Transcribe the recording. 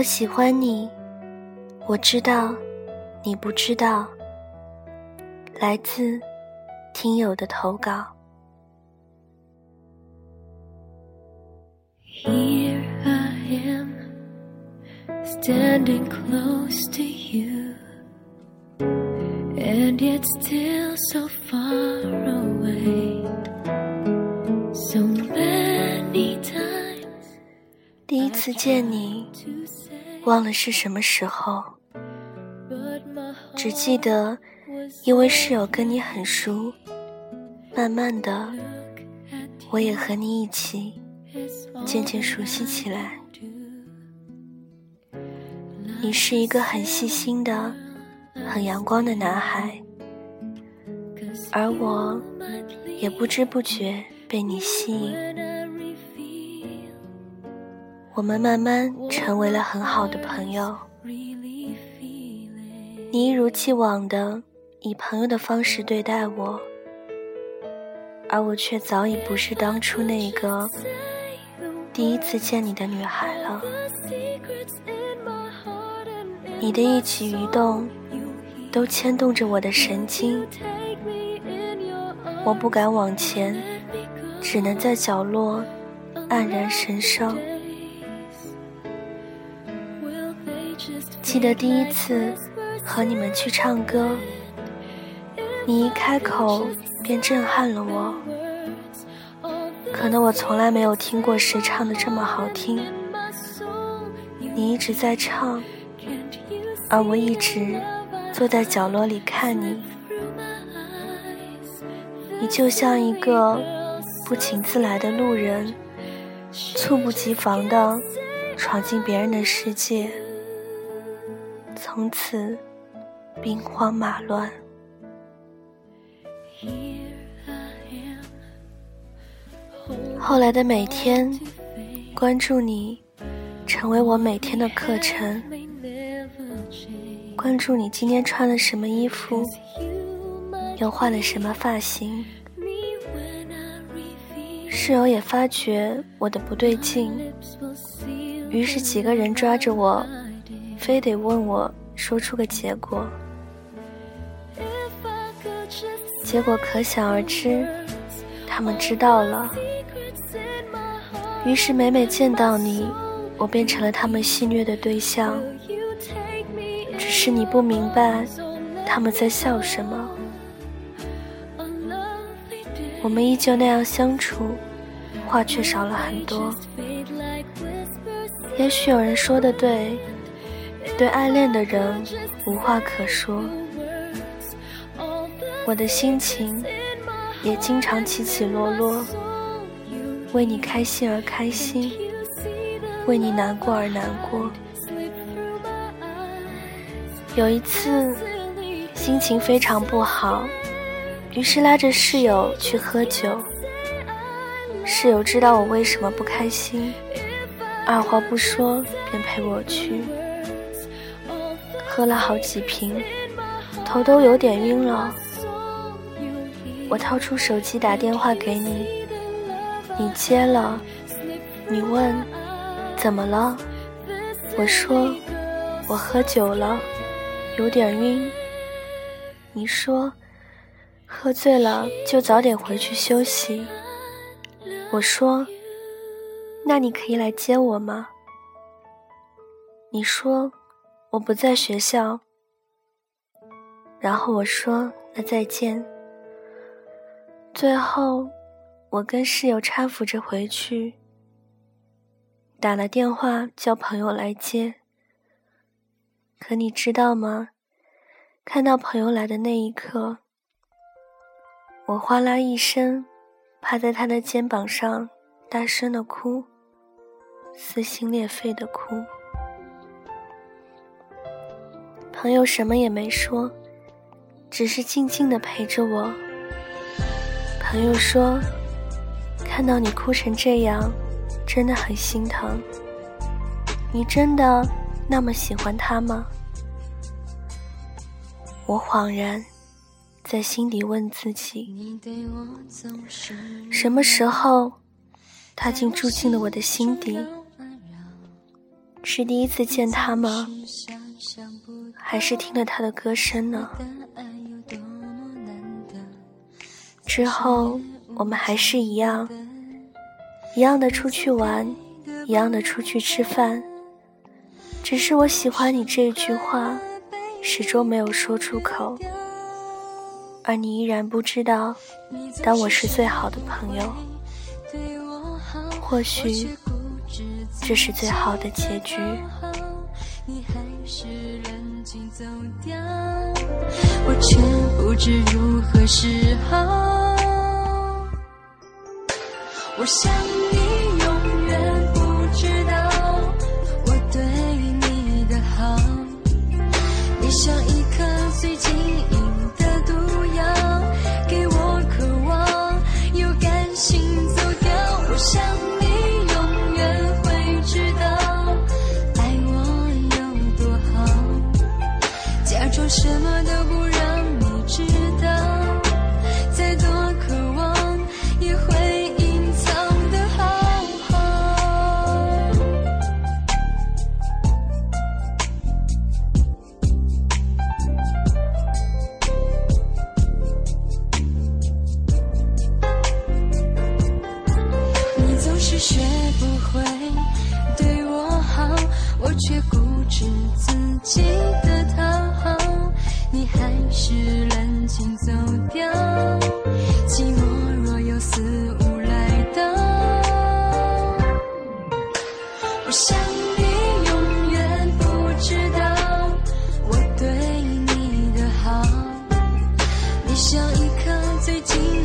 我喜欢你，我知道你不知道。来自听友的投稿。Here I am, standing close to you, and yet still so far away. So many times 第一次见你忘了是什么时候，只记得因为室友跟你很熟，慢慢的，我也和你一起渐渐熟悉起来。你是一个很细心的、很阳光的男孩，而我也不知不觉被你吸引。我们慢慢成为了很好的朋友。你一如既往的以朋友的方式对待我，而我却早已不是当初那个第一次见你的女孩了。你的一举一动都牵动着我的神经，我不敢往前，只能在角落黯然神伤。记得第一次和你们去唱歌，你一开口便震撼了我。可能我从来没有听过谁唱的这么好听。你一直在唱，而我一直坐在角落里看你。你就像一个不请自来的路人，猝不及防地闯进别人的世界，从此兵荒马乱。后来的每天关注你成为我每天的课程关注你今天穿了什么衣服又换了什么发型。室友也发觉我的不对劲于是几个人抓着我非得问我说出个结果，结果可想而知，他们知道了。于是每每见到你，我变成了他们戏虐的对象。只是你不明白他们在笑什么。我们依旧那样相处，话却少了很多。也许有人说的对。对暗恋的人无话可说。我的心情也经常起起落落，为你开心而开心，you see the 为你难过而难过。slip through my eyes. 有一次，心情非常不好，于是拉着室友去喝酒。室友知道我为什么不开心，二话不说便陪我去。喝了好几瓶，头都有点晕了。我掏出手机打电话给你，你接了。你问怎么了？我说我喝酒了，有点晕。你说喝醉了就早点回去休息。我说那你可以来接我吗？你说我不在学校。然后我说那再见。最后我跟室友搀扶着回去。打了电话叫朋友来接。可你知道吗？看到朋友来的那一刻，我哗啦一声，趴在他的肩膀上，大声的哭，撕心裂肺的哭。朋友什么也没说，只是静静的陪着我。朋友说：“看到你哭成这样。”真的很心疼。你真的那么喜欢他吗？我恍然，在心底问自己：什么时候，他竟住进了我的心底？是第一次见他吗？还是听了他的歌声呢？之后我们还是一样，一样的出去玩，一样的出去吃饭。只是我喜欢你这一句话，始终没有说出口，而你依然不知道，当我是最好的朋友。或许这是最好的结局。你还是冷静走掉。我却不知如何是好。我想你什么都不让你知道。最近